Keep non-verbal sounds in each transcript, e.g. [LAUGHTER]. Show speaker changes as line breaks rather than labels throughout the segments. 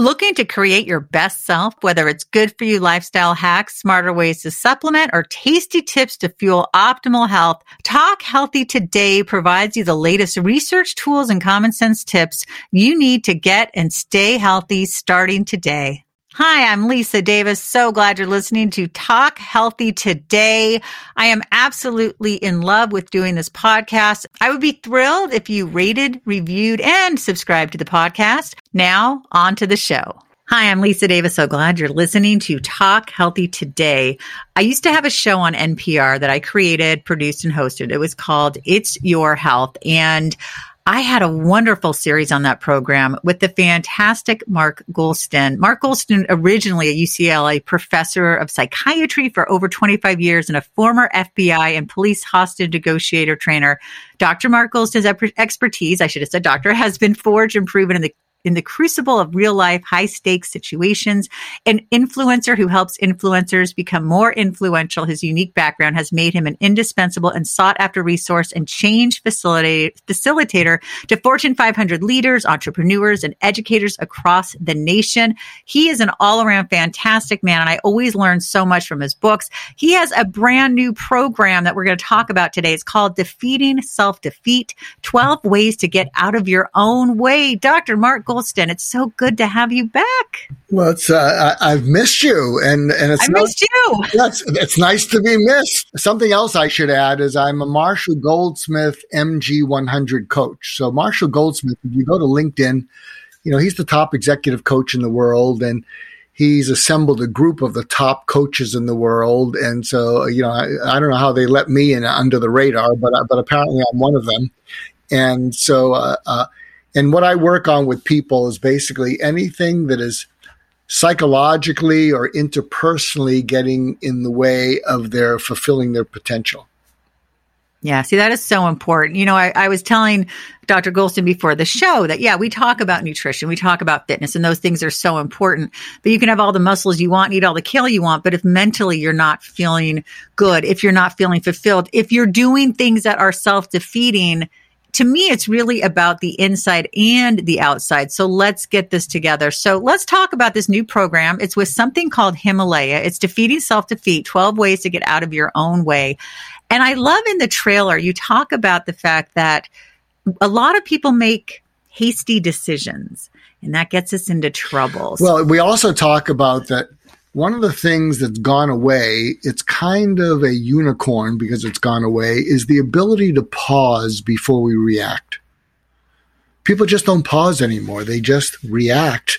Looking to create your best self, whether it's good for you lifestyle hacks, smarter ways to supplement, or tasty tips to fuel optimal health, Talk Healthy Today provides you the latest research tools and common sense tips you need to get and stay healthy starting today. Hi, I'm Lisa Davis. So glad you're listening to Talk Healthy today. I am absolutely in love with doing this podcast. I would be thrilled if you rated, reviewed, and subscribed to the podcast. Now, on to the show. Hi, I'm Lisa Davis. So glad you're listening to Talk Healthy today. I used to have a show on NPR that I created, produced, and hosted. It was called It's Your Health. And I had a wonderful series on that program with the fantastic Mark Goulston. Mark Goulston, originally a UCLA professor of psychiatry for over 25 years and a former FBI and police hostage negotiator trainer. Dr. Mark Goulston's expertise, I should have said doctor, has been forged and proven in the in the crucible of real life, high stakes situations. An influencer who helps influencers become more influential. His unique background has made him an indispensable and sought after resource and change facilitator to Fortune 500 leaders, entrepreneurs, and educators across the nation. He is an all around fantastic man, and I always learn so much from his books. He has a brand new program that we're going to talk about today. It's called Defeating Self Defeat 12 Ways to Get Out of Your Own Way. Dr. Mark Goulston. It's so good to have you back.
Well, it's uh, I, have missed you, and and it's
I missed you.
Yes, it's nice to be missed. Something else I should add is I'm a Marshall Goldsmith MG 100 coach. So Marshall Goldsmith, if you go to LinkedIn, you know he's the top executive coach in the world, and he's assembled a group of the top coaches in the world. And so, you know, I, I don't know how they let me in under the radar, but but apparently I'm one of them. And so, uh, uh, and what I work on with people is basically anything that is psychologically or interpersonally getting in the way of their fulfilling their potential.
Yeah, see, that is so important. You know, I, I, was telling Dr. Goulston before the show that, yeah, we talk about nutrition, we talk about fitness, and those things are so important. But you can have all the muscles you want, eat all the kale you want, but if mentally you're not feeling good, if you're not feeling fulfilled, if you're doing things that are self defeating, to me, it's really about the inside and the outside. So let's get this together. So let's talk about this new program. It's with something called Himalaya. It's defeating self defeat, 12 ways to get out of your own way. And I love in the trailer, you talk about the fact that a lot of people make hasty decisions and that gets us into trouble.
Well, we also talk about that one of the things that's gone away, it's kind of a unicorn because it's gone away, is the ability to pause before we react. People just don't pause anymore. They just react.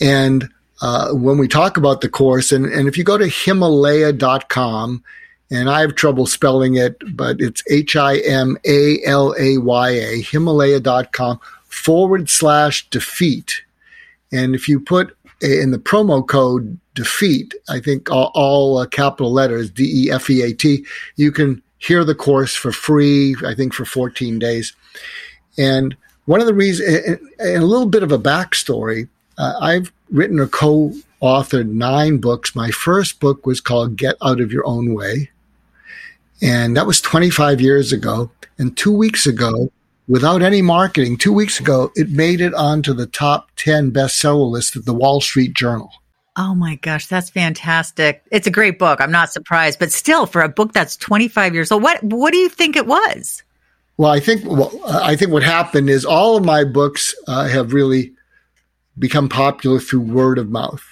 And uh, when we talk about the course, and, and if you go to Himalaya.com, and I have trouble spelling it, but it's H I M A L A Y A, Himalaya.com forward slash defeat. And if you put in the promo code defeat, I think all, all uh, capital letters, D E F E A T, you can hear the course for free, I think for 14 days. And one of the reasons, and a little bit of a backstory, uh, I've written or co authored nine books. My first book was called Get Out of Your Own Way. And that was 25 years ago. And two weeks ago, without any marketing, two weeks ago, it made it onto the top 10 bestseller list of the Wall Street Journal.
Oh my gosh, that's fantastic. It's a great book. I'm not surprised, but still for a book that's 25 years old, what what do you think it was?
Well, I think well, I think what happened is all of my books uh, have really become popular through word of mouth.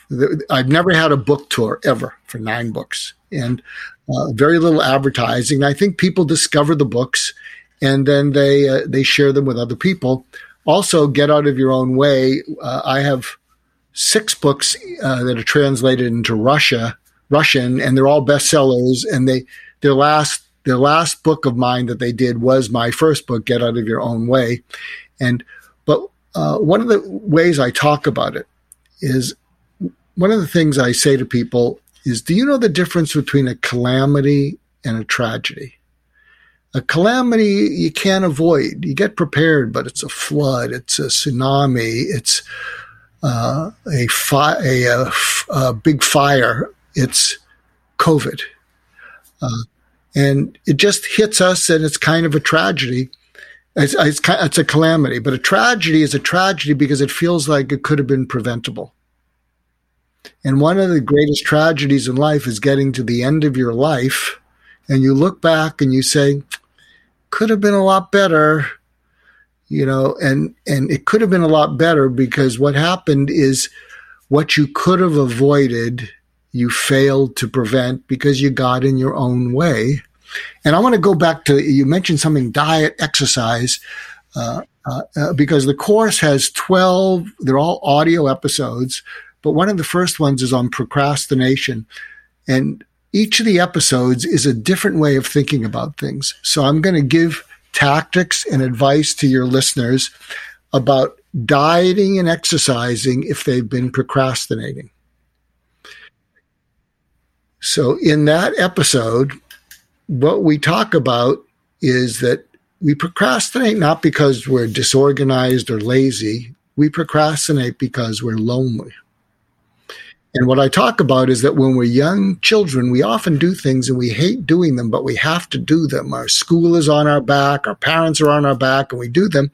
I've never had a book tour ever for nine books and uh, very little advertising. I think people discover the books and then they uh, they share them with other people. Also, get out of your own way. Uh, I have six books uh, that are translated into Russia Russian, and they're all bestsellers. And they their last their last book of mine that they did was my first book, Get Out of Your Own Way. And but uh, one of the ways I talk about it is one of the things I say to people is, do you know the difference between a calamity and a tragedy? A calamity you can't avoid. You get prepared, but it's a flood, it's a tsunami, it's uh, a, fi- a, big fire, it's COVID. Uh, and it just hits us, and it's kind of a tragedy. It's, it's, it's a calamity, but a tragedy is a tragedy because it feels like it could have been preventable. And one of the greatest tragedies in life is getting to the end of your life and you look back and you say, could have been a lot better, you know, and, and it could have been a lot better because what happened is what you could have avoided, you failed to prevent because you got in your own way. And I want to go back to, you mentioned something, diet, exercise. Uh, uh, uh, because the course has 12, they're all audio episodes, but one of the first ones is on procrastination. And each of the episodes is a different way of thinking about things. So I'm going to give tactics and advice to your listeners about dieting and exercising if they've been procrastinating. So in that episode, what we talk about is that we procrastinate not because we're disorganized or lazy. We procrastinate because we're lonely. And what I talk about is that when we're young children, we often do things and we hate doing them, but we have to do them. Our school is on our back, our parents are on our back, and we do them.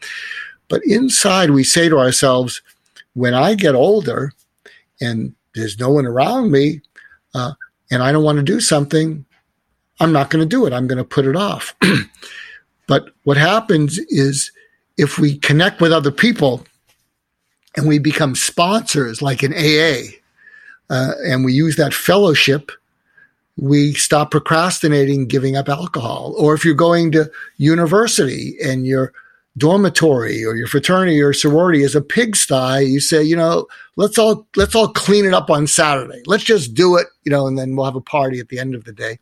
But inside, we say to ourselves, when I get older and there's no one around me uh, and I don't want to do something, I'm not going to do it. I'm going to put it off. [CLEARS THROAT] but what happens is if we connect with other people and we become sponsors like an AA, uh, and we use that fellowship, we stop procrastinating giving up alcohol. Or if you're going to university and your dormitory or your fraternity or sorority is a pigsty, you say, you know, let's all let's all clean it up on Saturday. Let's just do it, you know, and then we'll have a party at the end of the day.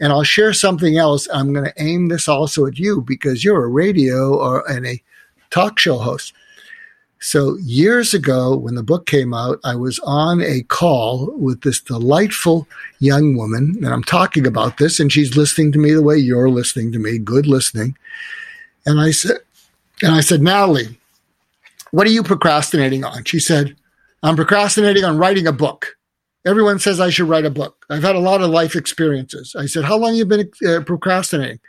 And I'll share something else. I'm going to aim this also at you because you're a radio or and a talk show host. So years ago, when the book came out, I was on a call with this delightful young woman, and I'm talking about this, and she's listening to me the way you're listening to me, good listening. And I said, and I said, Natalie, what are you procrastinating on? She said, I'm procrastinating on writing a book. Everyone says I should write a book. I've had a lot of life experiences. I said, How long have you been uh, procrastinating?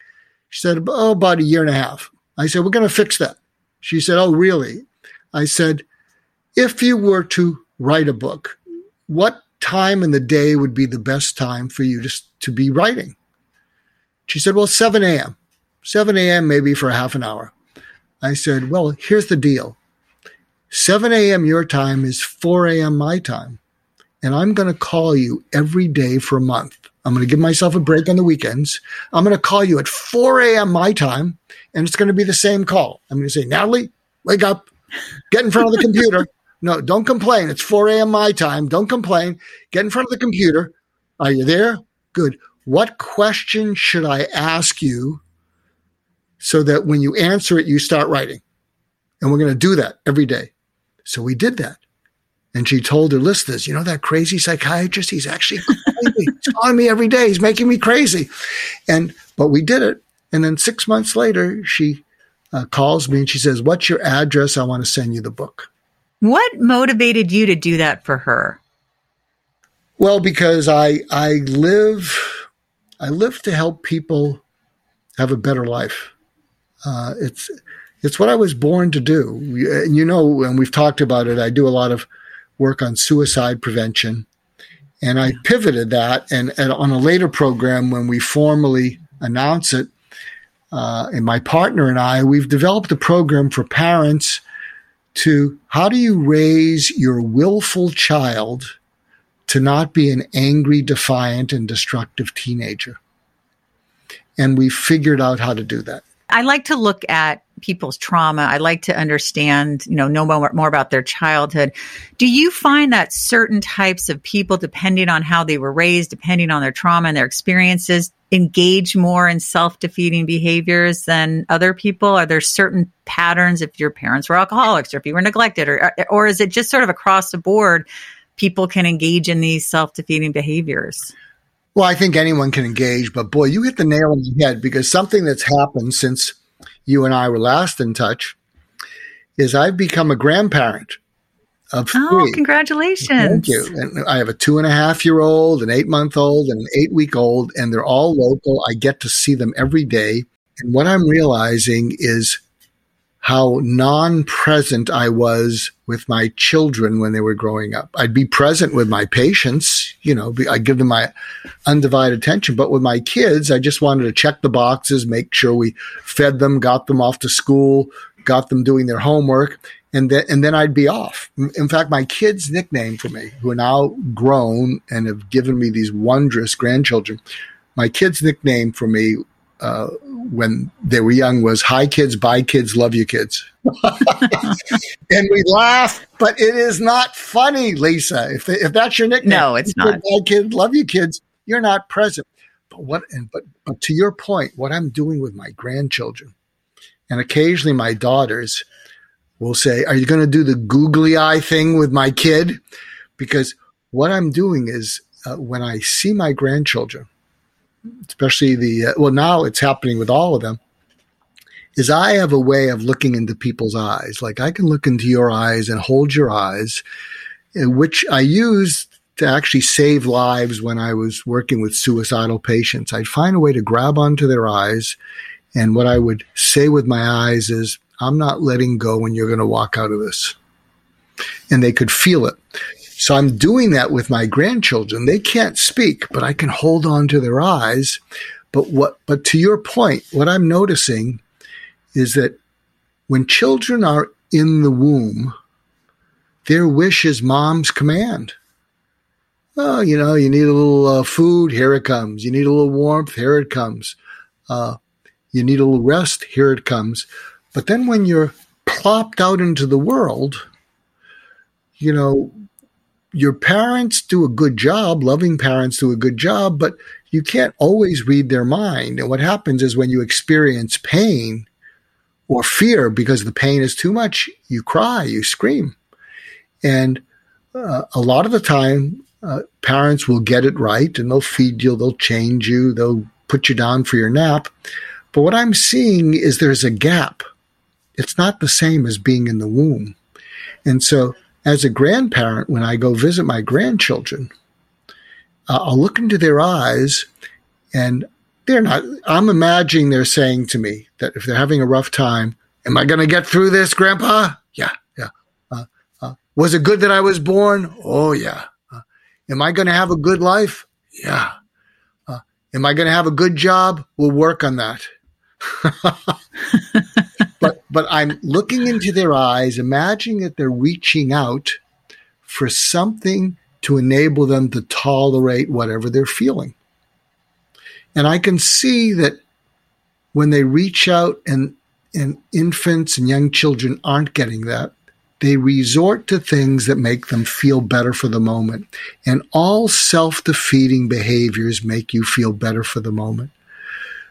She said, Oh, about a year and a half. I said, We're going to fix that. She said, Oh, really? I said, if you were to write a book, what time in the day would be the best time for you to, to be writing? She said, well, 7 a.m. 7 a.m. maybe for half an hour. I said, well, here's the deal. 7 a.m. your time is 4 a.m. my time. And I'm going to call you every day for a month. I'm going to give myself a break on the weekends. I'm going to call you at 4 a.m. my time, and it's going to be the same call. I'm going to say, Natalie, wake up. Get in front of the computer. No, don't complain. It's 4 a.m. my time. Don't complain. Get in front of the computer. Are you there? Good. What question should I ask you so that when you answer it, you start writing? And we're going to do that every day. So we did that. And she told her listeners, you know, that crazy psychiatrist, he's actually calling me every day. He's making me crazy. And, but we did it. And then six months later, she uh, calls me and she says, What's your address? I want to send you the book.
What motivated you to do that for her?
Well, because I I live I live to help people have a better life. Uh, it's it's what I was born to do. And You know, and we've talked about it. I do a lot of work on suicide prevention, and I pivoted that. And, and on a later program, when we formally announce it, uh, and my partner and I, we've developed a program for parents to how do you raise your willful child to not be an angry, defiant, and destructive teenager. And we figured out how to do that.
I like to look at people's trauma. I like to understand, you know, know more, more about their childhood. Do you find that certain types of people, depending on how they were raised, depending on their trauma and their experiences, engage more in self-defeating behaviors than other people? Are there certain patterns if your parents were alcoholics or if you were neglected or or is it just sort of across the board people can engage in these self-defeating behaviors?
Well, I think anyone can engage, but boy, you hit the nail on the head because something that's happened since you and I were last in touch is I've become a grandparent of
oh,
three.
congratulations.
Thank you. And I have a two and a half year old, an eight month old, and an eight week old, and they're all local. I get to see them every day. And what I'm realizing is how non present I was with my children when they were growing up. I'd be present with my patients, you know, I give them my undivided attention. But with my kids, I just wanted to check the boxes, make sure we fed them, got them off to school, got them doing their homework. And then, and then I'd be off. In fact, my kids' nickname for me, who are now grown and have given me these wondrous grandchildren, my kids' nickname for me uh, when they were young was "Hi kids, bye kids, love you kids," [LAUGHS] and we laugh, but it is not funny, Lisa. If if that's your nickname,
no, it's not.
Bye kids, love you kids. You're not present. But what? And but but to your point, what I'm doing with my grandchildren, and occasionally my daughters will say, "Are you going to do the googly eye thing with my kid?" Because what I'm doing is uh, when I see my grandchildren especially the uh, well now it's happening with all of them is I have a way of looking into people's eyes. Like I can look into your eyes and hold your eyes, uh, which I use to actually save lives when I was working with suicidal patients. I'd find a way to grab onto their eyes. And what I would say with my eyes is, I'm not letting go when you're going to walk out of this. And they could feel it. So I'm doing that with my grandchildren. They can't speak, but I can hold on to their eyes. But what, but to your point, what I'm noticing is that when children are in the womb, their wish is mom's command. Oh, you know, you need a little uh, food, here it comes. You need a little warmth, here it comes. Uh, you need a little rest, here it comes. But then when you're plopped out into the world, you know, your parents do a good job, loving parents do a good job, but you can't always read their mind. And what happens is when you experience pain or fear because the pain is too much, you cry, you scream. And uh, a lot of the time, uh, parents will get it right and they'll feed you, they'll change you, they'll put you down for your nap. But what I'm seeing is there's a gap. It's not the same as being in the womb. And so as a grandparent, when I go visit my grandchildren, uh, I'll look into their eyes and they're not, I'm imagining they're saying to me that if they're having a rough time, am I going to get through this, grandpa? Yeah, yeah. Uh, uh, was it good that I was born? Oh, yeah. Uh, am I going to have a good life? Yeah. Uh, am I going to have a good job? We'll work on that. [LAUGHS] but I'm looking into their eyes, imagining that they're reaching out for something to enable them to tolerate whatever they're feeling. And I can see that when they reach out and and infants and young children aren't getting that, they resort to things that make them feel better for the moment. And all self defeating behaviors make you feel better for the moment.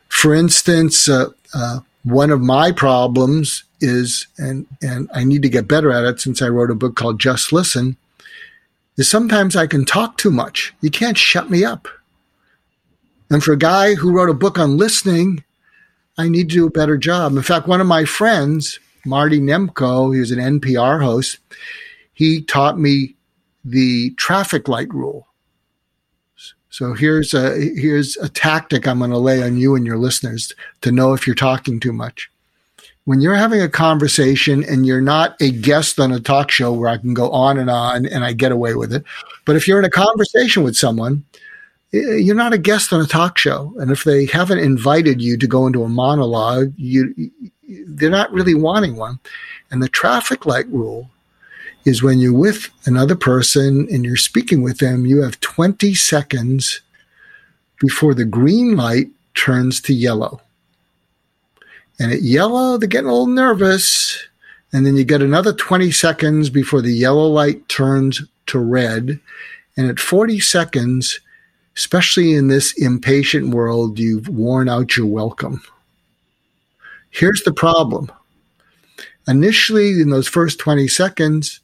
For instance, uh, uh, one of my problems is, and, and I need to get better at it since I wrote a book called Just Listen, is sometimes I can talk too much. You can't shut me up. And for a guy who wrote a book on listening, I need to do a better job. In fact, one of my friends, Marty Nemko, he was an NPR host, he taught me the traffic light rule. So here's a here's a tactic I'm going to lay on you and your listeners to know if you're talking too much. When you're having a conversation and you're not a guest on a talk show where I can go on and on and I get away with it, but if you're in a conversation with someone, you're not a guest on a talk show, and if they haven't invited you to go into a monologue, you they're not really wanting one. And the traffic light rule is when you're with another person and you're speaking with them, you have 20 seconds before the green light turns to yellow. And at yellow, they're getting a little nervous. And then you get another 20 seconds before the yellow light turns to red. And at 40 seconds, especially in this impatient world, you've worn out your welcome. Here's the problem. Initially, in those first 20 seconds,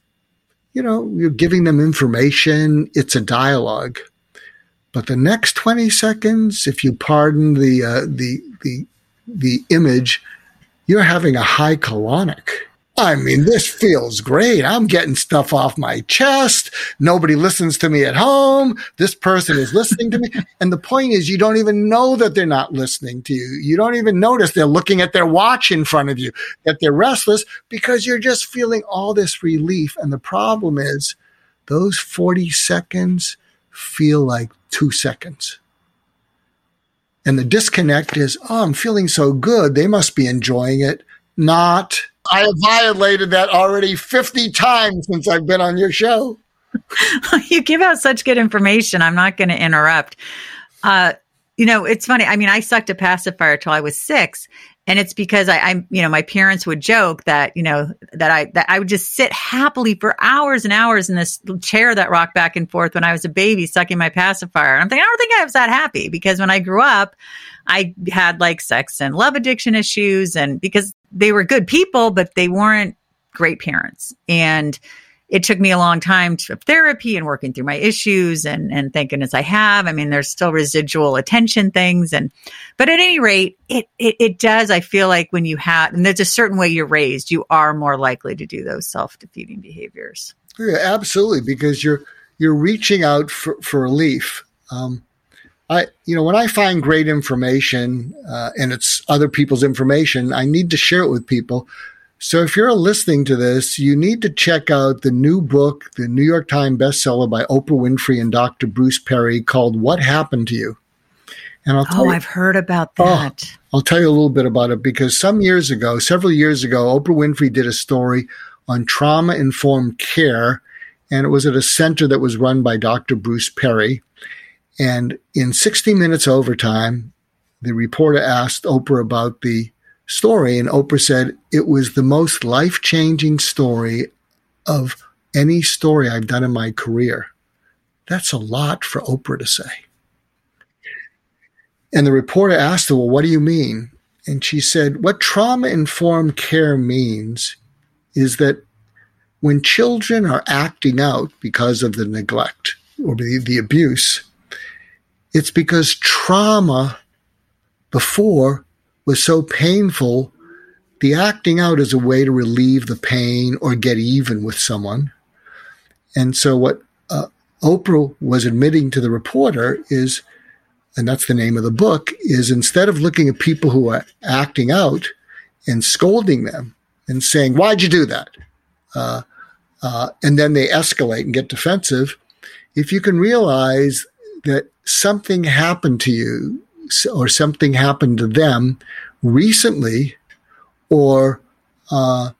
you know, you're giving them information. It's a dialogue. But the next 20 seconds, if you pardon the, uh, the, the, the image, you're having a high colonic. I mean, this feels great. I'm getting stuff off my chest. Nobody listens to me at home. This person is listening to me. [LAUGHS] And the point is, you don't even know that they're not listening to you. You don't even notice they're looking at their watch in front of you, that they're restless because you're just feeling all this relief. And the problem is, those 40 seconds feel like two seconds. And the disconnect is, oh, I'm feeling so good. They must be enjoying it. Not I have violated that already 50 times since I've been on your show. [LAUGHS]
you give out such good information. I'm not going to interrupt. Uh, you know, it's funny. I mean, I sucked a pacifier till I was six. And it's because I, I'm, you know, my parents would joke that, you know, that I, that I would just sit happily for hours and hours in this chair that rocked back and forth when I was a baby sucking my pacifier. And I'm thinking, I don't think I was that happy because when I grew up, I had like sex and love addiction issues and because they were good people, but they weren't great parents. And it took me a long time to therapy and working through my issues and, and thank goodness I have. I mean, there's still residual attention things. And, but at any rate, it, it, it does. I feel like when you have, and there's a certain way you're raised, you are more likely to do those self defeating behaviors.
Yeah, absolutely. Because you're, you're reaching out for, for relief. Um, I, you know, when I find great information uh, and it's other people's information, I need to share it with people. So if you're listening to this, you need to check out the new book, the New York Times bestseller by Oprah Winfrey and Dr. Bruce Perry called "What Happened to You."
And I'll oh, you, I've heard about oh, that.
Oh, I'll tell you a little bit about it because some years ago, several years ago, Oprah Winfrey did a story on trauma informed care, and it was at a center that was run by Dr. Bruce Perry. And in 60 Minutes Overtime, the reporter asked Oprah about the story, and Oprah said, It was the most life changing story of any story I've done in my career. That's a lot for Oprah to say. And the reporter asked her, Well, what do you mean? And she said, What trauma informed care means is that when children are acting out because of the neglect or the, the abuse, it's because trauma before was so painful. The acting out is a way to relieve the pain or get even with someone. And so, what uh, Oprah was admitting to the reporter is, and that's the name of the book, is instead of looking at people who are acting out and scolding them and saying, Why'd you do that? Uh, uh, and then they escalate and get defensive. If you can realize that something happened to you or something happened to them recently or uh,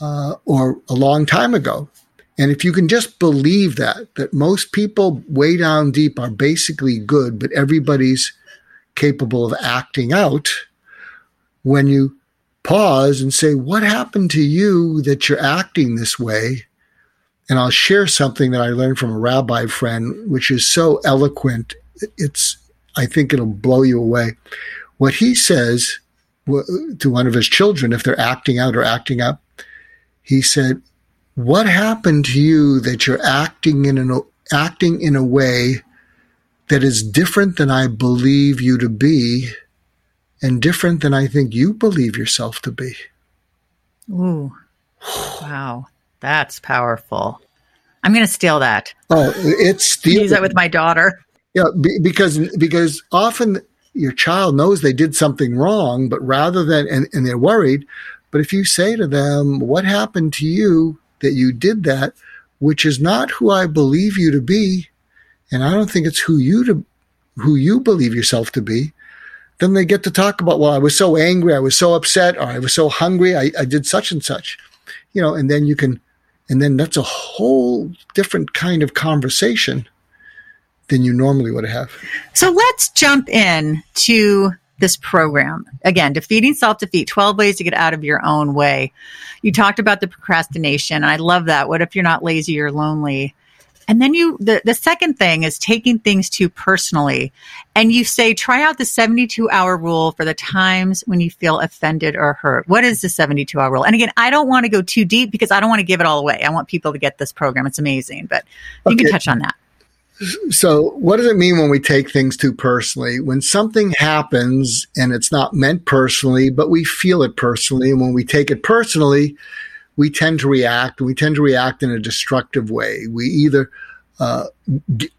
uh, or a long time ago. And if you can just believe that, that most people way down deep are basically good, but everybody's capable of acting out, when you pause and say, What happened to you that you're acting this way? And I'll share something that I learned from a rabbi friend, which is so eloquent. It's, I think it'll blow you away. What he says to one of his children, if they're acting out or acting up, he said, what happened to you that you're acting in an, acting in a way that is different than I believe you to be and different than I think you believe yourself to be?
Ooh. Wow. That's powerful. I'm going to steal that.
Oh, it's steal-
use that with my daughter.
Yeah, because because often your child knows they did something wrong, but rather than and, and they're worried. But if you say to them, "What happened to you that you did that?" which is not who I believe you to be, and I don't think it's who you to who you believe yourself to be, then they get to talk about, well, I was so angry, I was so upset, or I was so hungry, I, I did such and such. You know, and then you can and then that's a whole different kind of conversation than you normally would have.
So let's jump in to this program. Again, defeating self defeat 12 ways to get out of your own way. You talked about the procrastination, I love that. What if you're not lazy, you're lonely? And then you, the, the second thing is taking things too personally. And you say, try out the 72 hour rule for the times when you feel offended or hurt. What is the 72 hour rule? And again, I don't want to go too deep because I don't want to give it all away. I want people to get this program. It's amazing, but you okay. can touch on that.
so, what does it mean when we take things too personally? When something happens and it's not meant personally, but we feel it personally, and when we take it personally, we tend to react. We tend to react in a destructive way. We either uh,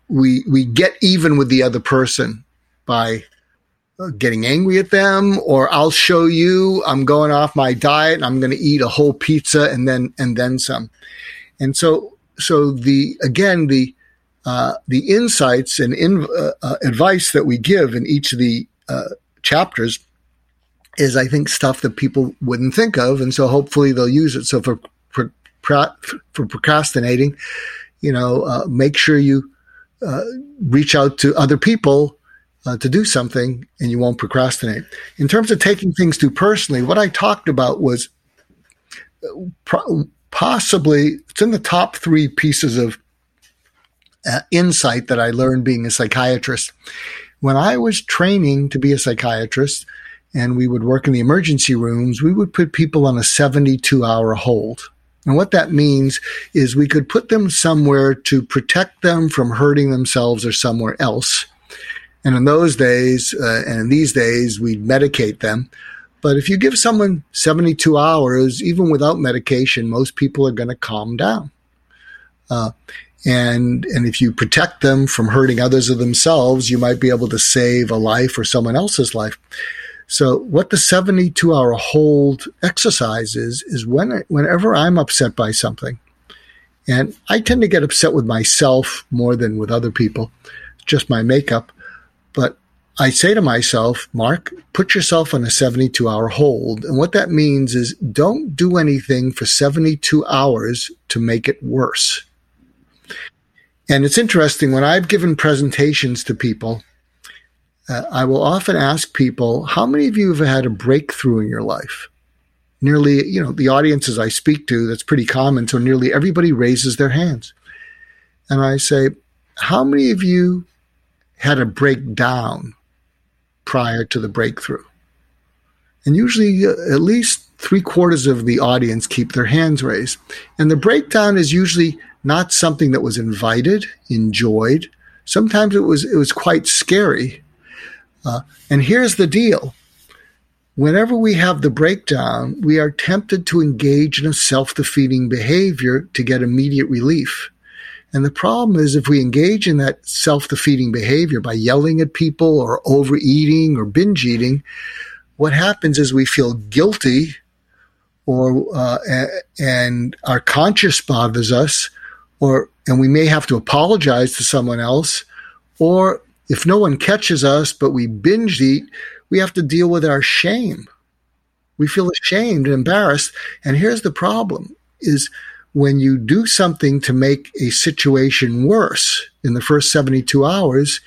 we we get even with the other person by uh, getting angry at them, or I'll show you. I'm going off my diet. and I'm going to eat a whole pizza and then and then some. And so so the again the uh, the insights and uh, uh, advice that we give in each of the chapters is, I think, stuff that people wouldn't think of, and so hopefully they'll use it. So for for, for procrastinating, you know, uh, make sure you reach out to other people uh, to do something and you won't procrastinate. In terms of taking things too personally, what I talked about was pro- possibly it's in the top three pieces of uh, insight that I learned being a psychiatrist. When I was training to be a psychiatrist and we would work in the emergency rooms, we would put people on a 72 hour hold. And what that means is we could put them somewhere to protect them from hurting themselves or somewhere else. And in those days, uh, and in these days, we'd medicate them. But if you give someone 72 hours, even without medication, most people are going to calm down. Uh, and and if you protect them from hurting others or themselves, you might be able to save a life or someone else's life. So what the 72 hour hold exercise is, is when, whenever I'm upset by something, and I tend to get upset with myself more than with other people, just my makeup. But I say to myself, Mark, put yourself on a 72 hour hold. And what that means is don't do anything for 72 hours to make it worse. And it's interesting when I've given presentations to people, uh, I will often ask people, how many of you have had a breakthrough in your life? Nearly, you know, the audiences I speak to, that's pretty common. So nearly everybody raises their hands. And I say, how many of you had a breakdown prior to the breakthrough? And usually uh, at least three quarters of the audience keep their hands raised. And the breakdown is usually not something that was invited, enjoyed. Sometimes it was it was quite scary. Uh, and here's the deal: whenever we have the breakdown, we are tempted to engage in a self-defeating behavior to get immediate relief. And the problem is if we engage in that self-defeating behavior by yelling at people or overeating or binge eating, what happens is we feel guilty or uh, and our conscience bothers us or and we may have to apologize to someone else or if no one catches us but we binge eat we have to deal with our shame. We feel ashamed and embarrassed. And here's the problem is when you do something to make a situation worse in the first 72 hours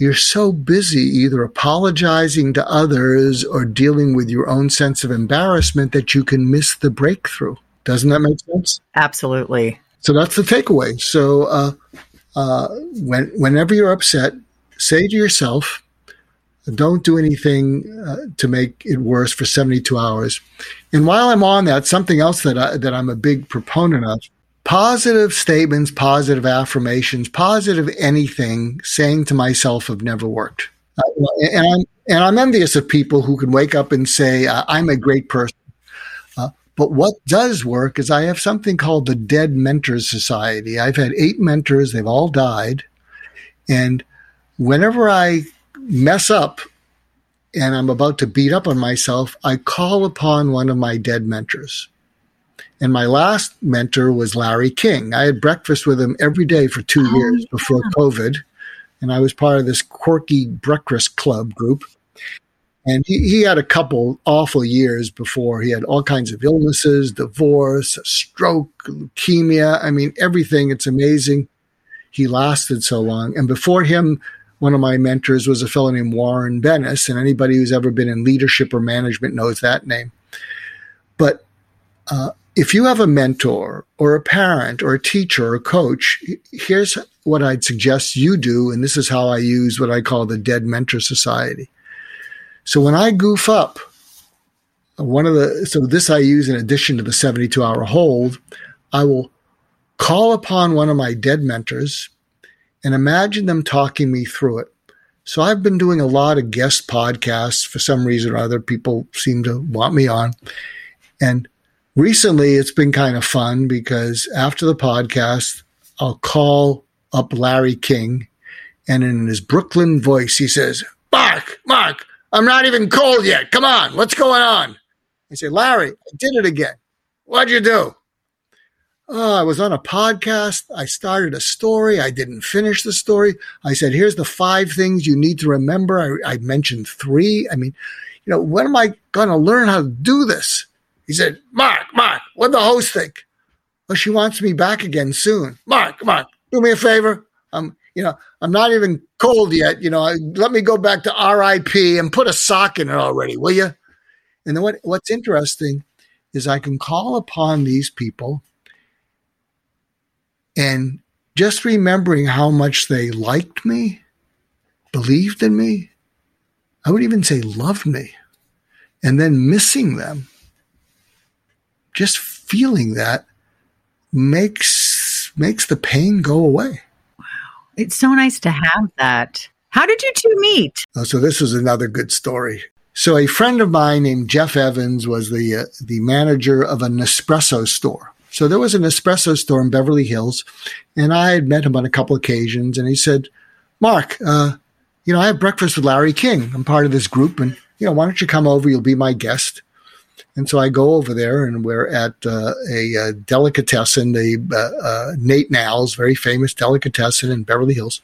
you're so busy either apologizing to others or dealing with your own sense of embarrassment that you can miss the breakthrough. Doesn't that make sense?
Absolutely.
So that's the takeaway. So uh, uh, when, whenever you're upset, say to yourself, don't do anything uh, to make it worse for 72 hours. And while I'm on that, something else that I, that I'm a big proponent of, positive statements, positive affirmations, positive anything saying to myself have never worked. Uh, and I'm and I'm envious of people who can wake up and say, "I'm a great person." But what does work is I have something called the Dead Mentors Society. I've had eight mentors, they've all died. And whenever I mess up and I'm about to beat up on myself, I call upon one of my dead mentors. And my last mentor was Larry King. I had breakfast with him every day for two oh, years before yeah. COVID. And I was part of this quirky breakfast club group. And he, he had a couple awful years before. He had all kinds of illnesses, divorce, stroke, leukemia. I mean, everything. It's amazing he lasted so long. And before him, one of my mentors was a fellow named Warren Bennis. And anybody who's ever been in leadership or management knows that name. But uh, if you have a mentor or a parent or a teacher or a coach, here's what I'd suggest you do. And this is how I use what I call the Dead Mentor Society. So when I goof up, one of the, so this I use in addition to the 72 hour hold, I will call upon one of my dead mentors and imagine them talking me through it. So I've been doing a lot of guest podcasts for some reason or other. People seem to want me on. And recently it's been kind of fun because after the podcast, I'll call up Larry King and in his Brooklyn voice, he says, Mark, Mark, I'm not even cold yet. Come on, what's going on? I say, Larry, I did it again. What'd you do? Oh, I was on a podcast. I started a story. I didn't finish the story. I said, here's the five things you need to remember. I, I mentioned three. I mean, you know, when am I going to learn how to do this? He said, Mark, Mark, what'd the host think? Well, she wants me back again soon. Mark, Mark, do me a favor. I'm, you know, I'm not even cold yet. You know, let me go back to RIP and put a sock in it already, will you? And then what, what's interesting is I can call upon these people and just remembering how much they liked me, believed in me, I would even say loved me, and then missing them, just feeling that makes makes the pain go away.
It's so nice to have that. How did you two meet?
Oh, so this is another good story. So a friend of mine named Jeff Evans was the uh, the manager of a Nespresso store. So there was an espresso store in Beverly Hills, and I had met him on a couple occasions, and he said, "Mark, uh, you know, I have breakfast with Larry King. I'm part of this group, and you know, why don't you come over? You'll be my guest." And so I go over there, and we're at uh, a, a, delicatessen, the uh, uh, Nate 'n Al's, very famous delicatessen in Beverly Hills.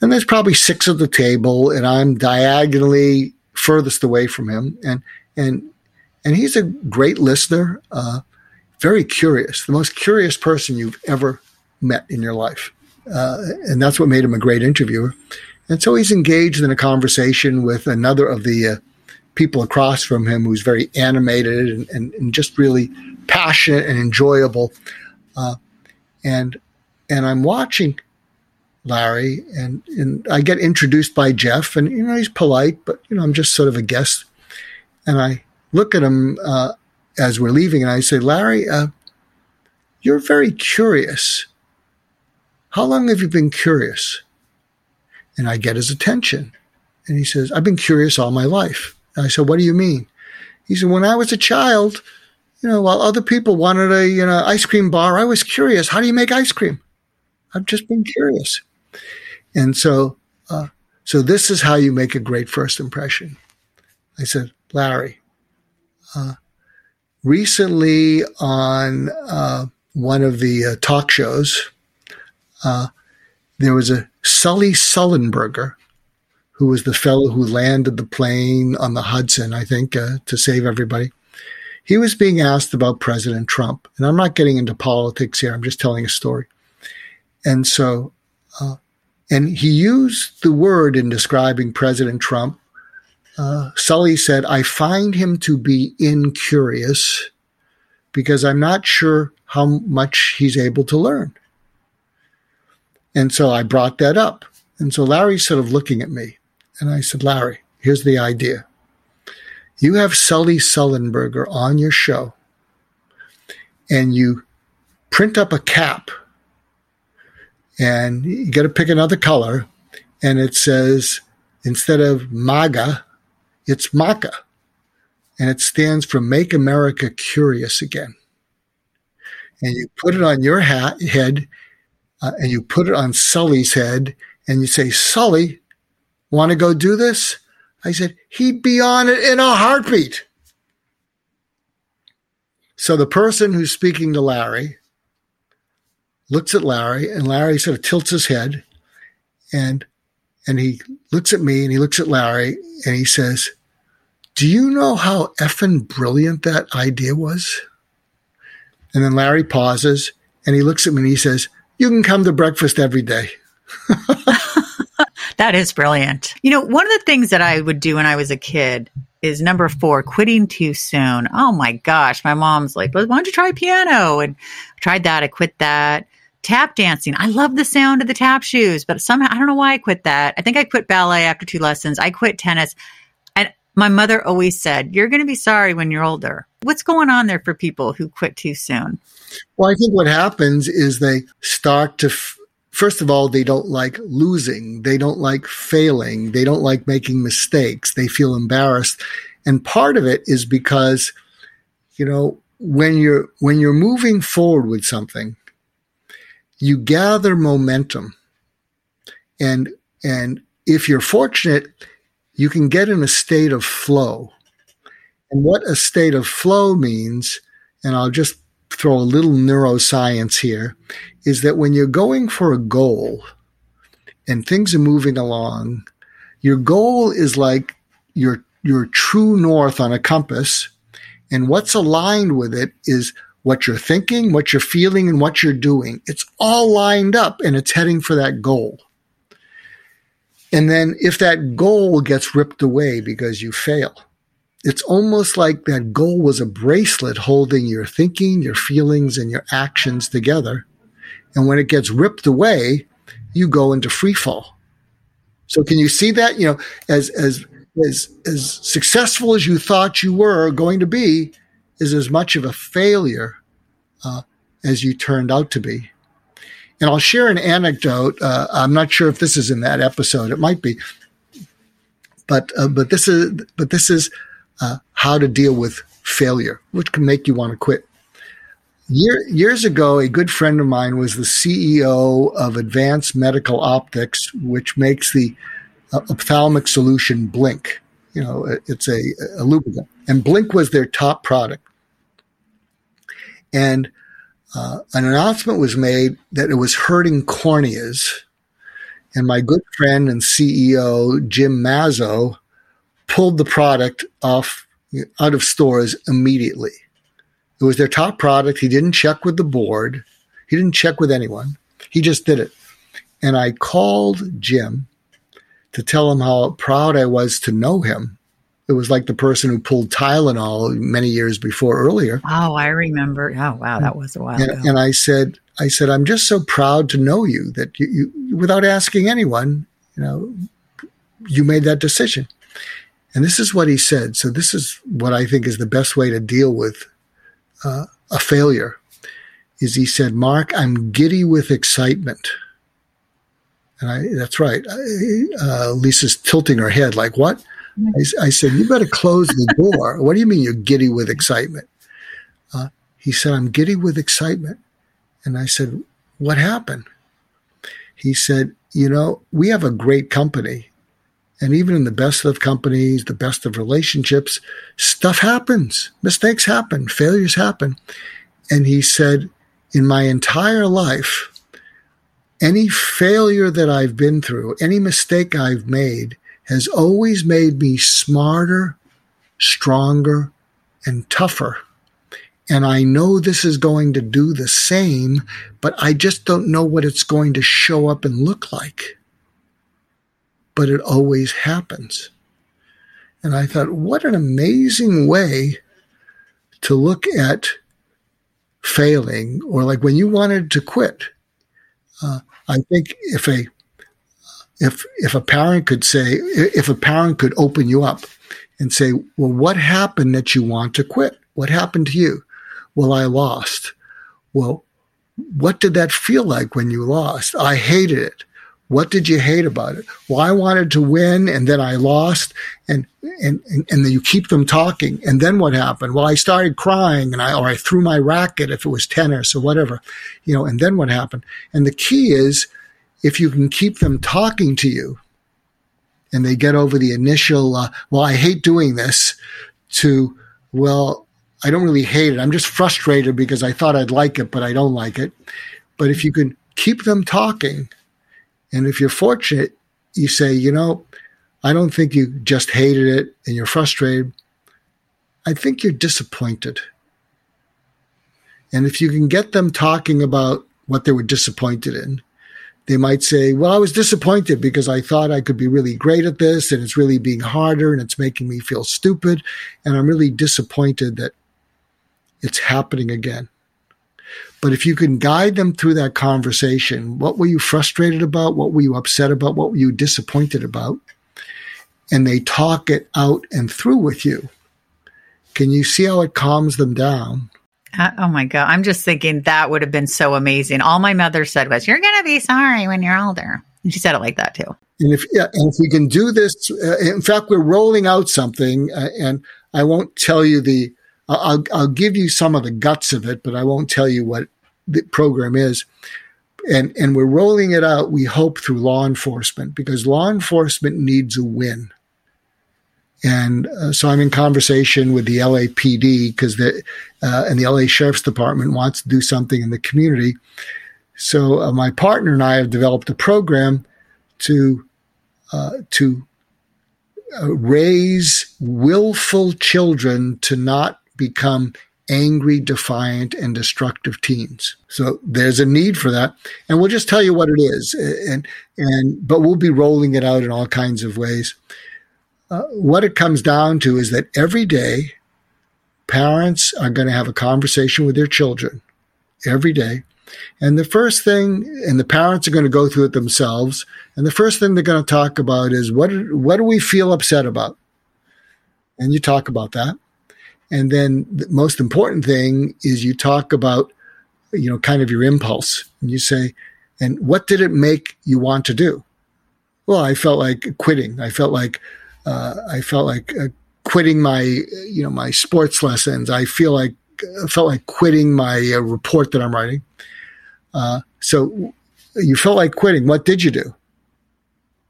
And there's probably six at the table, and I'm diagonally furthest away from him, and and and he's a great listener. Uh, very curious, the most curious person you've ever met in your life. Uh, and that's what made him a great interviewer. And so he's engaged in a conversation with another of the uh, people across from him who's very animated and, and, and just really passionate and enjoyable. Uh, and and I'm watching Larry, and, and I get introduced by Jeff, and you know he's polite, but you know I'm just sort of a guest. And I look at him uh, as we're leaving, and I say, Larry, uh, you're very curious. How long have you been curious? And I get his attention. And he says, I've been curious all my life. And I said, What do you mean? He said, When I was a child, you know, while other people wanted a you know ice cream bar, I was curious. How do you make ice cream? I've just been curious. And so, uh, so this is how you make a great first impression. I said, Larry, uh, recently on uh, one of the uh, talk shows, uh, there was a Sully Sullenberger, who was the fellow who landed the plane on the Hudson, I think, uh, to save everybody. He was being asked about President Trump. And I'm not getting into politics here, I'm just telling a story. And so, uh, and he used the word in describing President Trump uh, Sully said, I find him to be incurious because I'm not sure how much he's able to learn. And so I brought that up. And so Larry's sort of looking at me. And I said, Larry, here's the idea. You have Sully Sullenberger on your show, and you print up a cap, and you got to pick another color, and it says, instead of MAGA, it's MACA, and it stands for Make America Curious Again. And you put it on your hat, head, uh, and you put it on Sully's head, and you say, Sully, want to go do this? I said, he'd be on it in a heartbeat. So the person who's speaking to Larry looks at Larry, and Larry sort of tilts his head, and and he looks at me and he looks at Larry and he says, Do you know how effing brilliant that idea was? And then Larry pauses and he looks at me and he says, You can come to breakfast every day. [LAUGHS]
that is brilliant. You know, one of the things that I would do when I was a kid is number four, quitting too soon. Oh my gosh. My mom's like, why don't you try piano? And I tried that. I quit that tap dancing. I love the sound of the tap shoes, but somehow I don't know why I quit that. I think I quit ballet after two lessons. I quit tennis. And my mother always said, You're going to be sorry when you're older. What's going on there for people who quit too soon?
Well, I think what happens is they start to f- first of all, they don't like losing. They don't like failing. They don't like making mistakes. They feel embarrassed. And part of it is because, you know, when you're, when you're moving forward with something, you gather momentum. And, and if you're fortunate, you can get in a state of flow. And what a state of flow means, and I'll just throw a little neuroscience here, is that when you're going for a goal and things are moving along, your goal is like your your true north on a compass, and what's aligned with it is what you're thinking, what you're feeling, and what you're doing. It's all lined up and it's heading for that goal. And then if that goal gets ripped away because you fail, it's almost like that goal was a bracelet holding your thinking, your feelings, and your actions together. And when it gets ripped away, you go into free fall. So can you see that? You know, as as as as successful as you thought you were going to be, is as much of a failure uh, as you turned out to be. And I'll share an anecdote. Uh, I'm not sure if this is in that episode. It might be, but uh, but this is but this is uh, how to deal with failure, which can make you want to quit. Year, years ago, a good friend of mine was the CEO of Advanced Medical Optics, which makes the uh, ophthalmic solution Blink. You know, it's a, a lubricant, and Blink was their top product. And uh, an announcement was made that it was hurting corneas. And my good friend and CEO, Jim Mazzo, pulled the product off out of stores immediately. It was their top product. He didn't check with the board. He didn't check with anyone. He just did it. And I called Jim to tell him how proud I was to know him. It was like the person who pulled Tylenol many years before earlier.
Oh, I remember. Oh, wow, that was a while
and,
ago.
And I said, I said, I'm just so proud to know you that you, you, without asking anyone, you know, you made that decision. And this is what he said. So this is what I think is the best way to deal with uh, a failure. Is he said, Mark, I'm giddy with excitement. And I, that's right. Uh, Lisa's tilting her head like, what? I, I, said, you better close the door. [LAUGHS] what do you mean you're giddy with excitement? Uh, he said, I'm giddy with excitement. And I said, what happened? He said, you know, we have a great company and even in the best of companies, the best of relationships, stuff happens, mistakes happen, failures happen. And he said, in my entire life, any failure that I've been through, any mistake I've made has always made me smarter, stronger, and tougher. And I know this is going to do the same, but I just don't know what it's going to show up and look like but it always happens. And I thought, what an amazing way to look at failing, or like when you wanted to quit. Uh, I think if a if if a parent could say if a parent could open you up and say, well, what happened that you want to quit? What happened to you? Well, I lost. Well, what did that feel like when you lost? I hated it. What did you hate about it? Well, I wanted to win and then I lost and, and, and, and then you keep them talking. And then what happened? Well, I started crying and I, or I threw my racket if it was tennis or whatever, you know, and then what happened? And the key is if you can keep them talking to you and they get over the initial, uh, well, I hate doing this to, well, I don't really hate it. I'm just frustrated because I thought I'd like it, but I don't like it. But if you can keep them talking, and if you're fortunate, you say, you know, I don't think you just hated it and you're frustrated. I think you're disappointed. And if you can get them talking about what they were disappointed in, they might say, Well, I was disappointed because I thought I could be really great at this and it's really being harder and it's making me feel stupid. And I'm really disappointed that it's happening again. But if you can guide them through that conversation, what were you frustrated about? What were you upset about? What were you disappointed about? And they talk it out and through with you. Can you see how it calms them down?
Uh, oh my God. I'm just thinking that would have been so amazing. All my mother said was, You're going to be sorry when you're older. And she said it like that too.
And if, yeah, and if we can do this, uh, in fact, we're rolling out something, uh, and I won't tell you the, I'll, I'll give you some of the guts of it, but I won't tell you what the program is. And, and we're rolling it out, we hope, through law enforcement because law enforcement needs a win. And uh, so I'm in conversation with the LAPD because the uh, and the LA Sheriff's Department wants to do something in the community. So uh, my partner and I have developed a program to uh, to uh, raise willful children to not become angry, defiant, and destructive teens. So there's a need for that, and we'll just tell you what it is, and and but we'll be rolling it out in all kinds of ways. Uh, what it comes down to is that every day, parents are going to have a conversation with their children every day. And the first thing, and the parents are going to go through it themselves. And the first thing they're going to talk about is what, what do we feel upset about? And you talk about that. And then the most important thing is you talk about, you know, kind of your impulse. And you say, and what did it make you want to do? Well, I felt like quitting. I felt like uh, I felt like uh, quitting my, you know, my sports lessons. I feel like I felt like quitting my uh, report that I'm writing. Uh, so you felt like quitting. What did you do?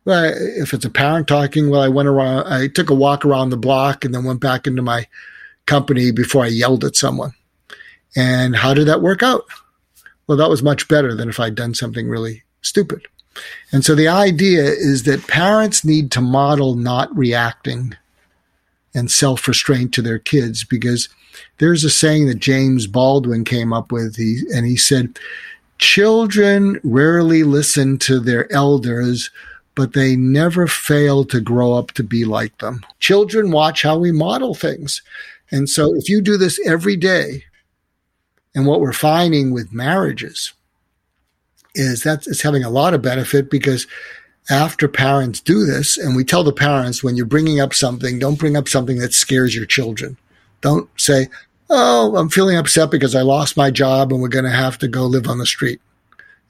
Well, if it's a parent talking, well, I went around, I took a walk around the block and then went back into my company before I yelled at someone. And how did that work out? Well, that was much better than if I'd done something really stupid. And so the idea is that parents need to model not reacting and self restraint to their kids because there's a saying that James Baldwin came up with. He, and he said, Children rarely listen to their elders, but they never fail to grow up to be like them. Children watch how we model things. And so if you do this every day, and what we're finding with marriages is that it's having a lot of benefit because after parents do this, and we tell the parents when you're bringing up something, don't bring up something that scares your children. Don't say, Oh, I'm feeling upset because I lost my job and we're going to have to go live on the street.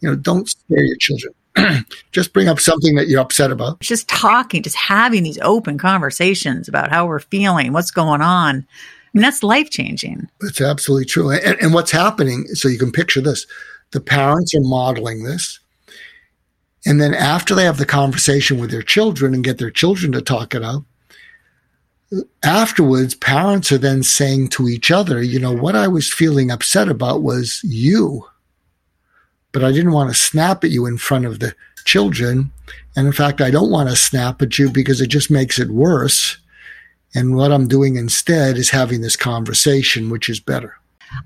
You know, don't scare your children. [CLEARS THROAT] just bring up something that you're upset about.
Just talking, just having these open conversations about how we're feeling, what's going on. I mean, that's life changing.
It's absolutely true. And, and what's happening, so you can picture this the parents are modeling this. And then after they have the conversation with their children and get their children to talk it out, afterwards, parents are then saying to each other, you know, what I was feeling upset about was you, but I didn't want to snap at you in front of the children. And in fact, I don't want to snap at you because it just makes it worse. And what I'm doing instead is having this conversation, which is better.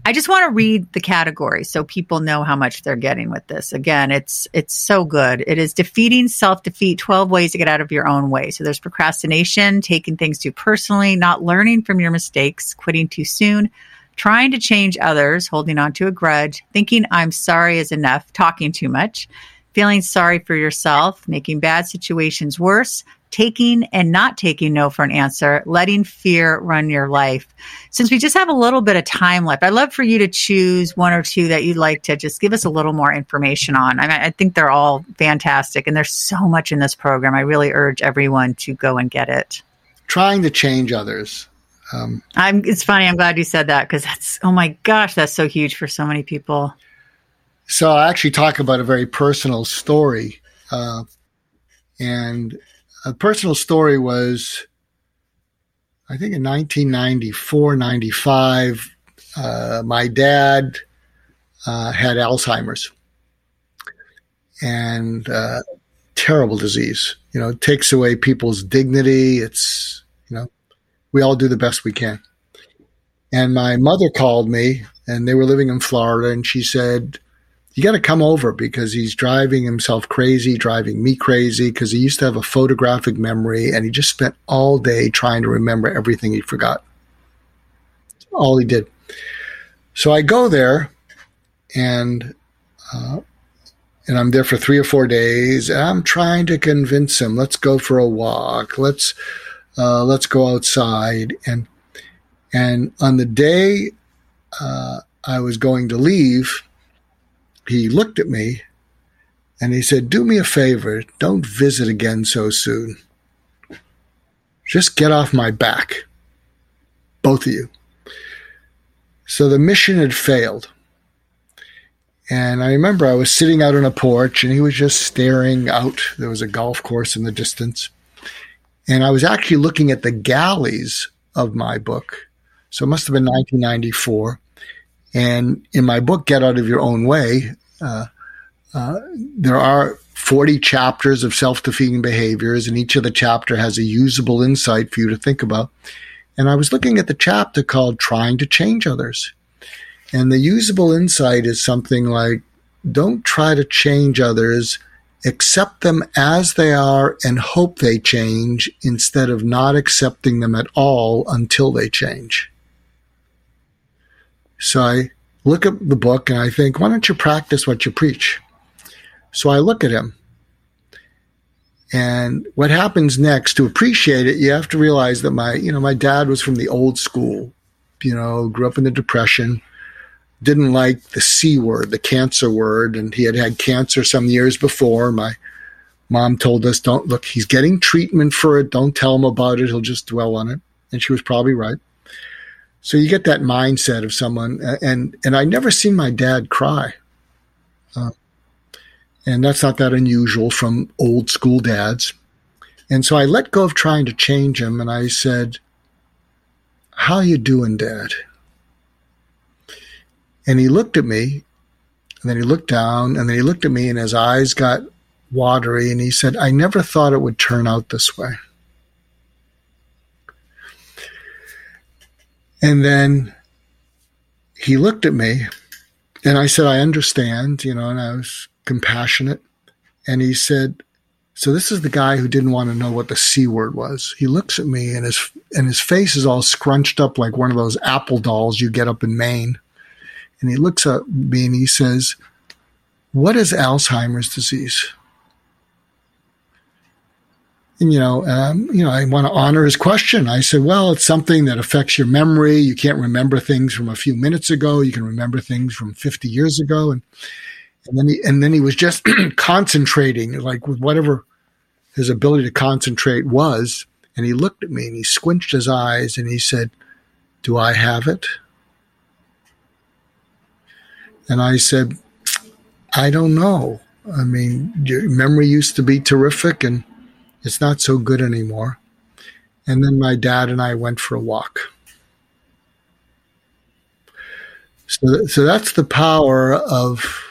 I just want to read the category so people know how much they're getting with this. Again, it's it's so good. It is defeating self-defeat 12 ways to get out of your own way. So there's procrastination, taking things too personally, not learning from your mistakes, quitting too soon, trying to change others, holding on to a grudge, thinking I'm sorry is enough, talking too much, feeling sorry for yourself, making bad situations worse, taking and not taking no for an answer, letting fear run your life. Since we just have a little bit of time left, I'd love for you to choose one or two that you'd like to just give us a little more information on. I, mean, I think they're all fantastic and there's so much in this program. I really urge everyone to go and get it.
Trying to change others.
Um, I'm, it's funny. I'm glad you said that because that's, oh my gosh, that's so huge for so many people.
So I actually talk about a very personal story. Uh, and a personal story was, I think in 1994, 95, uh, my dad uh, had Alzheimer's and uh, terrible disease. You know, it takes away people's dignity. It's, we all do the best we can. And my mother called me and they were living in Florida and she said, you got to come over because he's driving himself crazy, driving me crazy because he used to have a photographic memory and he just spent all day trying to remember everything he forgot. All he did. So I go there and uh, and I'm there for three or four days. I'm trying to convince him, let's go for a walk. Let's uh, let's go outside. And and on the day uh, I was going to leave, he looked at me and he said, Do me a favor, don't visit again so soon. Just get off my back, both of you. So the mission had failed. And I remember I was sitting out on a porch and he was just staring out. There was a golf course in the distance. And I was actually looking at the galleys of my book. So it must have been 1994. And in my book, Get Out of Your Own Way, uh, uh, there are 40 chapters of self defeating behaviors, and each of the chapter has a usable insight for you to think about. And I was looking at the chapter called Trying to Change Others. And the usable insight is something like don't try to change others, accept them as they are and hope they change instead of not accepting them at all until they change. So I look at the book and I think, why don't you practice what you preach? So I look at him. And what happens next to appreciate it, you have to realize that my, you know, my dad was from the old school, you know, grew up in the depression, didn't like the C word, the cancer word, and he had had cancer some years before. My mom told us, don't look, he's getting treatment for it. Don't tell him about it. He'll just dwell on it. And she was probably right. So you get that mindset of someone, and and I never seen my dad cry, uh, and that's not that unusual from old school dads. And so I let go of trying to change him, and I said, "How you doing, Dad?" And he looked at me, and then he looked down, and then he looked at me, and his eyes got watery, and he said, "I never thought it would turn out this way." And then he looked at me and I said, I understand, you know, and I was compassionate. And he said, so this is the guy who didn't want to know what the C word was. He looks at me and his and his face is all scrunched up like one of those apple dolls you get up in Maine. And he looks at me and he says, What is Alzheimer's disease? And, you know, um, you know, I want to honor his question. I said, well, it's something that affects your memory. You can't remember things from a few minutes ago. You can remember things from 50 years ago. And, and then he, and then he was just [CLEARS THROAT] concentrating, like with whatever his ability to concentrate was. And he looked at me and he squinched his eyes and he said, do I have it? And I said, I don't know. I mean, your memory used to be terrific and it's not so good anymore. And then my dad and I went for a walk. So, so that's the power of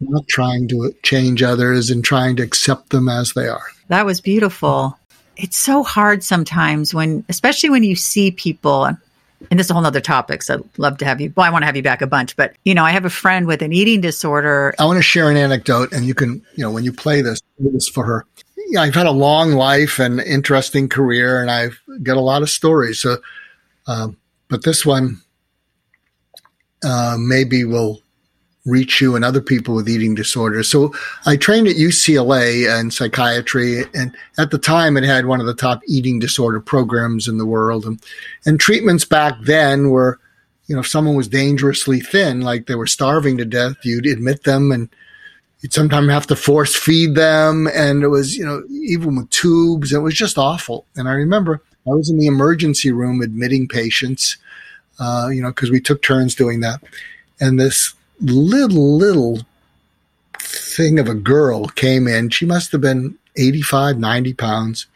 not trying to change others and trying to accept them as they are.
That was beautiful. It's so hard sometimes when, especially when you see people, and this is a whole other topic. So I'd love to have you. Well, I want to have you back a bunch, but you know, I have a friend with an eating disorder.
I want to share an anecdote, and you can, you know, when you play this, this for her yeah, I've had a long life and interesting career, and I've got a lot of stories. So, um, but this one uh, maybe will reach you and other people with eating disorders. So, I trained at UCLA in psychiatry, and at the time, it had one of the top eating disorder programs in the world. And, and treatments back then were, you know, if someone was dangerously thin, like they were starving to death, you'd admit them and you'd sometimes have to force feed them. And it was, you know, even with tubes, it was just awful. And I remember I was in the emergency room admitting patients, uh, you know, because we took turns doing that. And this little, little thing of a girl came in. She must have been 85, 90 pounds.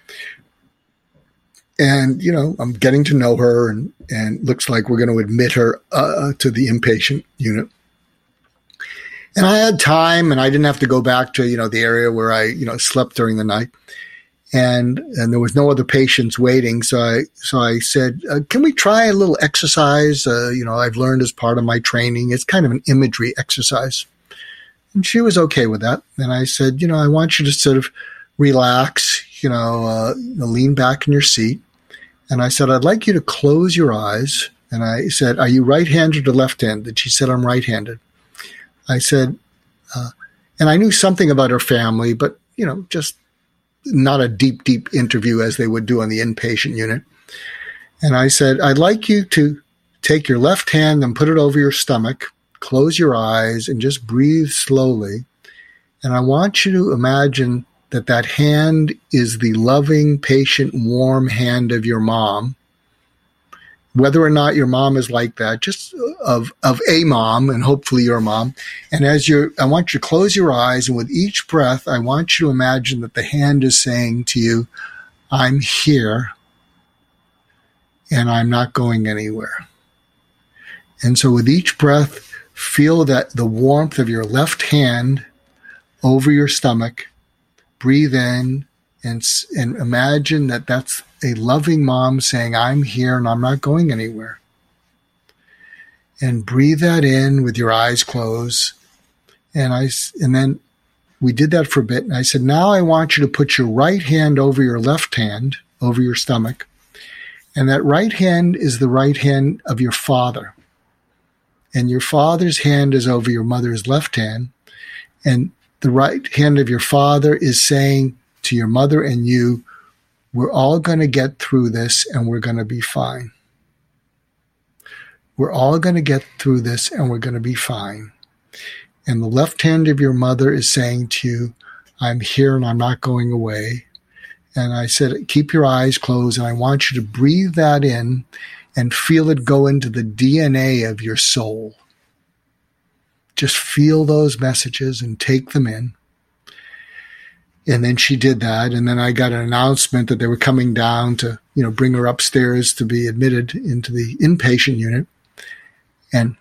And, you know, I'm getting to know her and, and looks like we're going to admit her uh, to the inpatient unit and I had time and I didn't have to go back to, you know, the area where I, you know, slept during the night. And, and there was no other patients waiting. So I, so I said, uh, can we try a little exercise? Uh, you know, I've learned as part of my training. It's kind of an imagery exercise. And she was okay with that. And I said, you know, I want you to sort of relax, you know, uh, lean back in your seat. And I said, I'd like you to close your eyes. And I said, are you right handed or left handed? And She said, I'm right handed. I said, uh, and I knew something about her family, but you know, just not a deep, deep interview as they would do on the inpatient unit. And I said, I'd like you to take your left hand and put it over your stomach, close your eyes, and just breathe slowly. And I want you to imagine that that hand is the loving, patient, warm hand of your mom. Whether or not your mom is like that, just of, of a mom and hopefully your mom. And as you're, I want you to close your eyes and with each breath, I want you to imagine that the hand is saying to you, I'm here and I'm not going anywhere. And so with each breath, feel that the warmth of your left hand over your stomach. Breathe in and, and imagine that that's a loving mom saying, I'm here and I'm not going anywhere. And breathe that in with your eyes closed. And I, and then we did that for a bit. And I said, now I want you to put your right hand over your left hand, over your stomach. And that right hand is the right hand of your father. And your father's hand is over your mother's left hand. And the right hand of your father is saying to your mother and you, we're all going to get through this and we're going to be fine. We're all going to get through this and we're going to be fine. And the left hand of your mother is saying to you, I'm here and I'm not going away. And I said, keep your eyes closed and I want you to breathe that in and feel it go into the DNA of your soul. Just feel those messages and take them in. And then she did that. And then I got an announcement that they were coming down to, you know, bring her upstairs to be admitted into the inpatient unit. And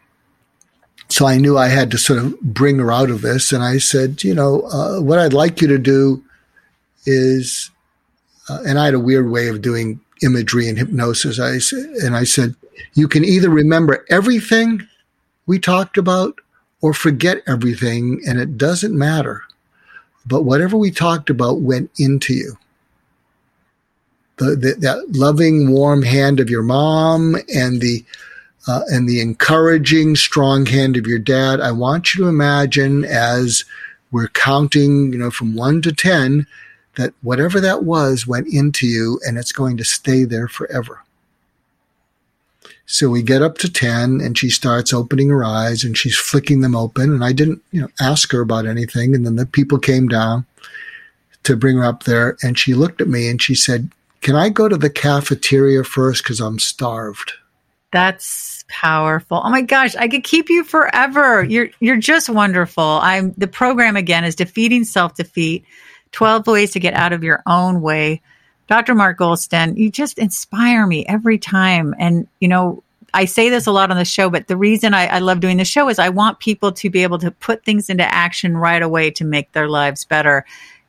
so I knew I had to sort of bring her out of this. And I said, you know, uh, what I'd like you to do is, uh, and I had a weird way of doing imagery and hypnosis. I and I said, you can either remember everything we talked about or forget everything, and it doesn't matter. But whatever we talked about went into you. The, the, that loving, warm hand of your mom and the uh, and the encouraging, strong hand of your dad. I want you to imagine as we're counting, you know, from one to ten, that whatever that was went into you, and it's going to stay there forever. So we get up to 10 and she starts opening her eyes and she's flicking them open. And I didn't, you know, ask her about anything. And then the people came down to bring her up there and she looked at me and she said, can I go to the cafeteria first? Cause I'm starved.
That's powerful. Oh my gosh, I could keep you forever. You're you're just wonderful. I'm the program again is defeating self-defeat. 12 ways to get out of your own way. Dr. Mark Goulston, you just inspire me every time. And, you know, I say this a lot on the show, but the reason I, I, love doing the show is I want people to be able to put things into action right away to make their lives better.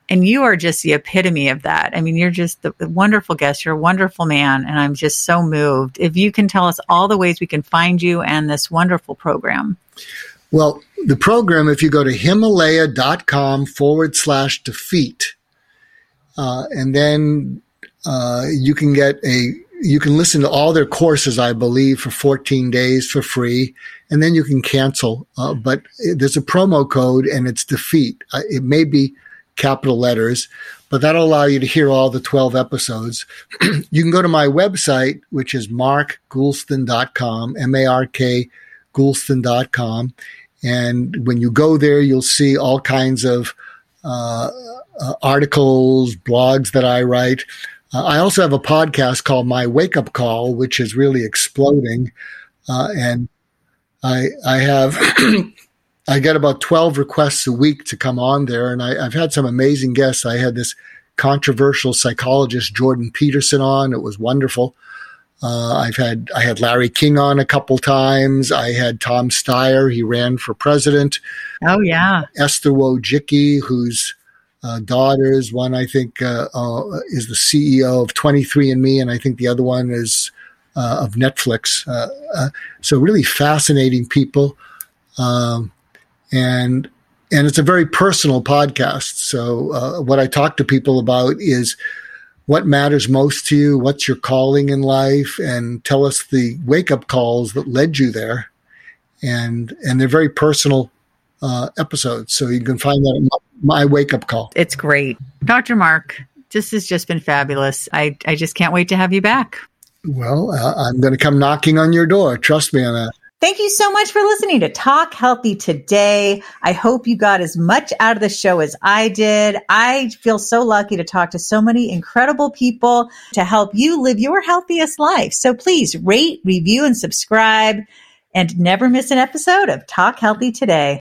And you are just the epitome of that. I mean, you're just the wonderful guest. You're a wonderful man. And I'm just so moved. If you can tell us all the ways we can find you and this wonderful program.
Well, the program, if you go to himalaya.com forward slash defeat, uh, and then uh, you can get a you can listen to all their courses, I believe, for 14 days for free, and then you can cancel. Uh, but there's a promo code, and it's defeat. Uh, it may be capital letters, but that'll allow you to hear all the 12 episodes. [CLEARS THROAT] you can go to my website, which is markgoulston.com, M-A-R-K goulston.com. And when you go there, you'll see all kinds of uh, uh, articles, blogs that I write. Uh, I also have a podcast called My Wake Up Call, which is really exploding. Uh, and I, I have, [CLEARS THROAT] I get about 12 requests a week to come on there. And I, I've had some amazing guests. I had this controversial psychologist, Jordan Peterson, on. It was wonderful. Uh, I've had I had Larry King on a couple times. I had Tom Steyer. He ran for president.
Oh yeah,
Esther Wojcicki, whose uh, daughters. One I think uh, uh is the CEO of 23andMe, and I think the other one is uh, of Netflix. Uh, so really fascinating people, um, and and it's a very personal podcast. So what I talk to people about is what matters most to you, what's your calling in life, and tell us the wake up calls that led you there. And and they're very personal uh, episodes, so you can find that my wake up call.
It's great, Dr. Mark. This has just been fabulous. I I just can't wait to have you back.
Well, uh, I'm going to come knocking on your door. Trust me on that.
Thank you so much for listening to Talk Healthy today. I hope you got as much out of the show as I did. I feel so lucky to talk to so many incredible people to help you live your healthiest life. So please rate, review, and subscribe and never miss an episode of Talk Healthy today.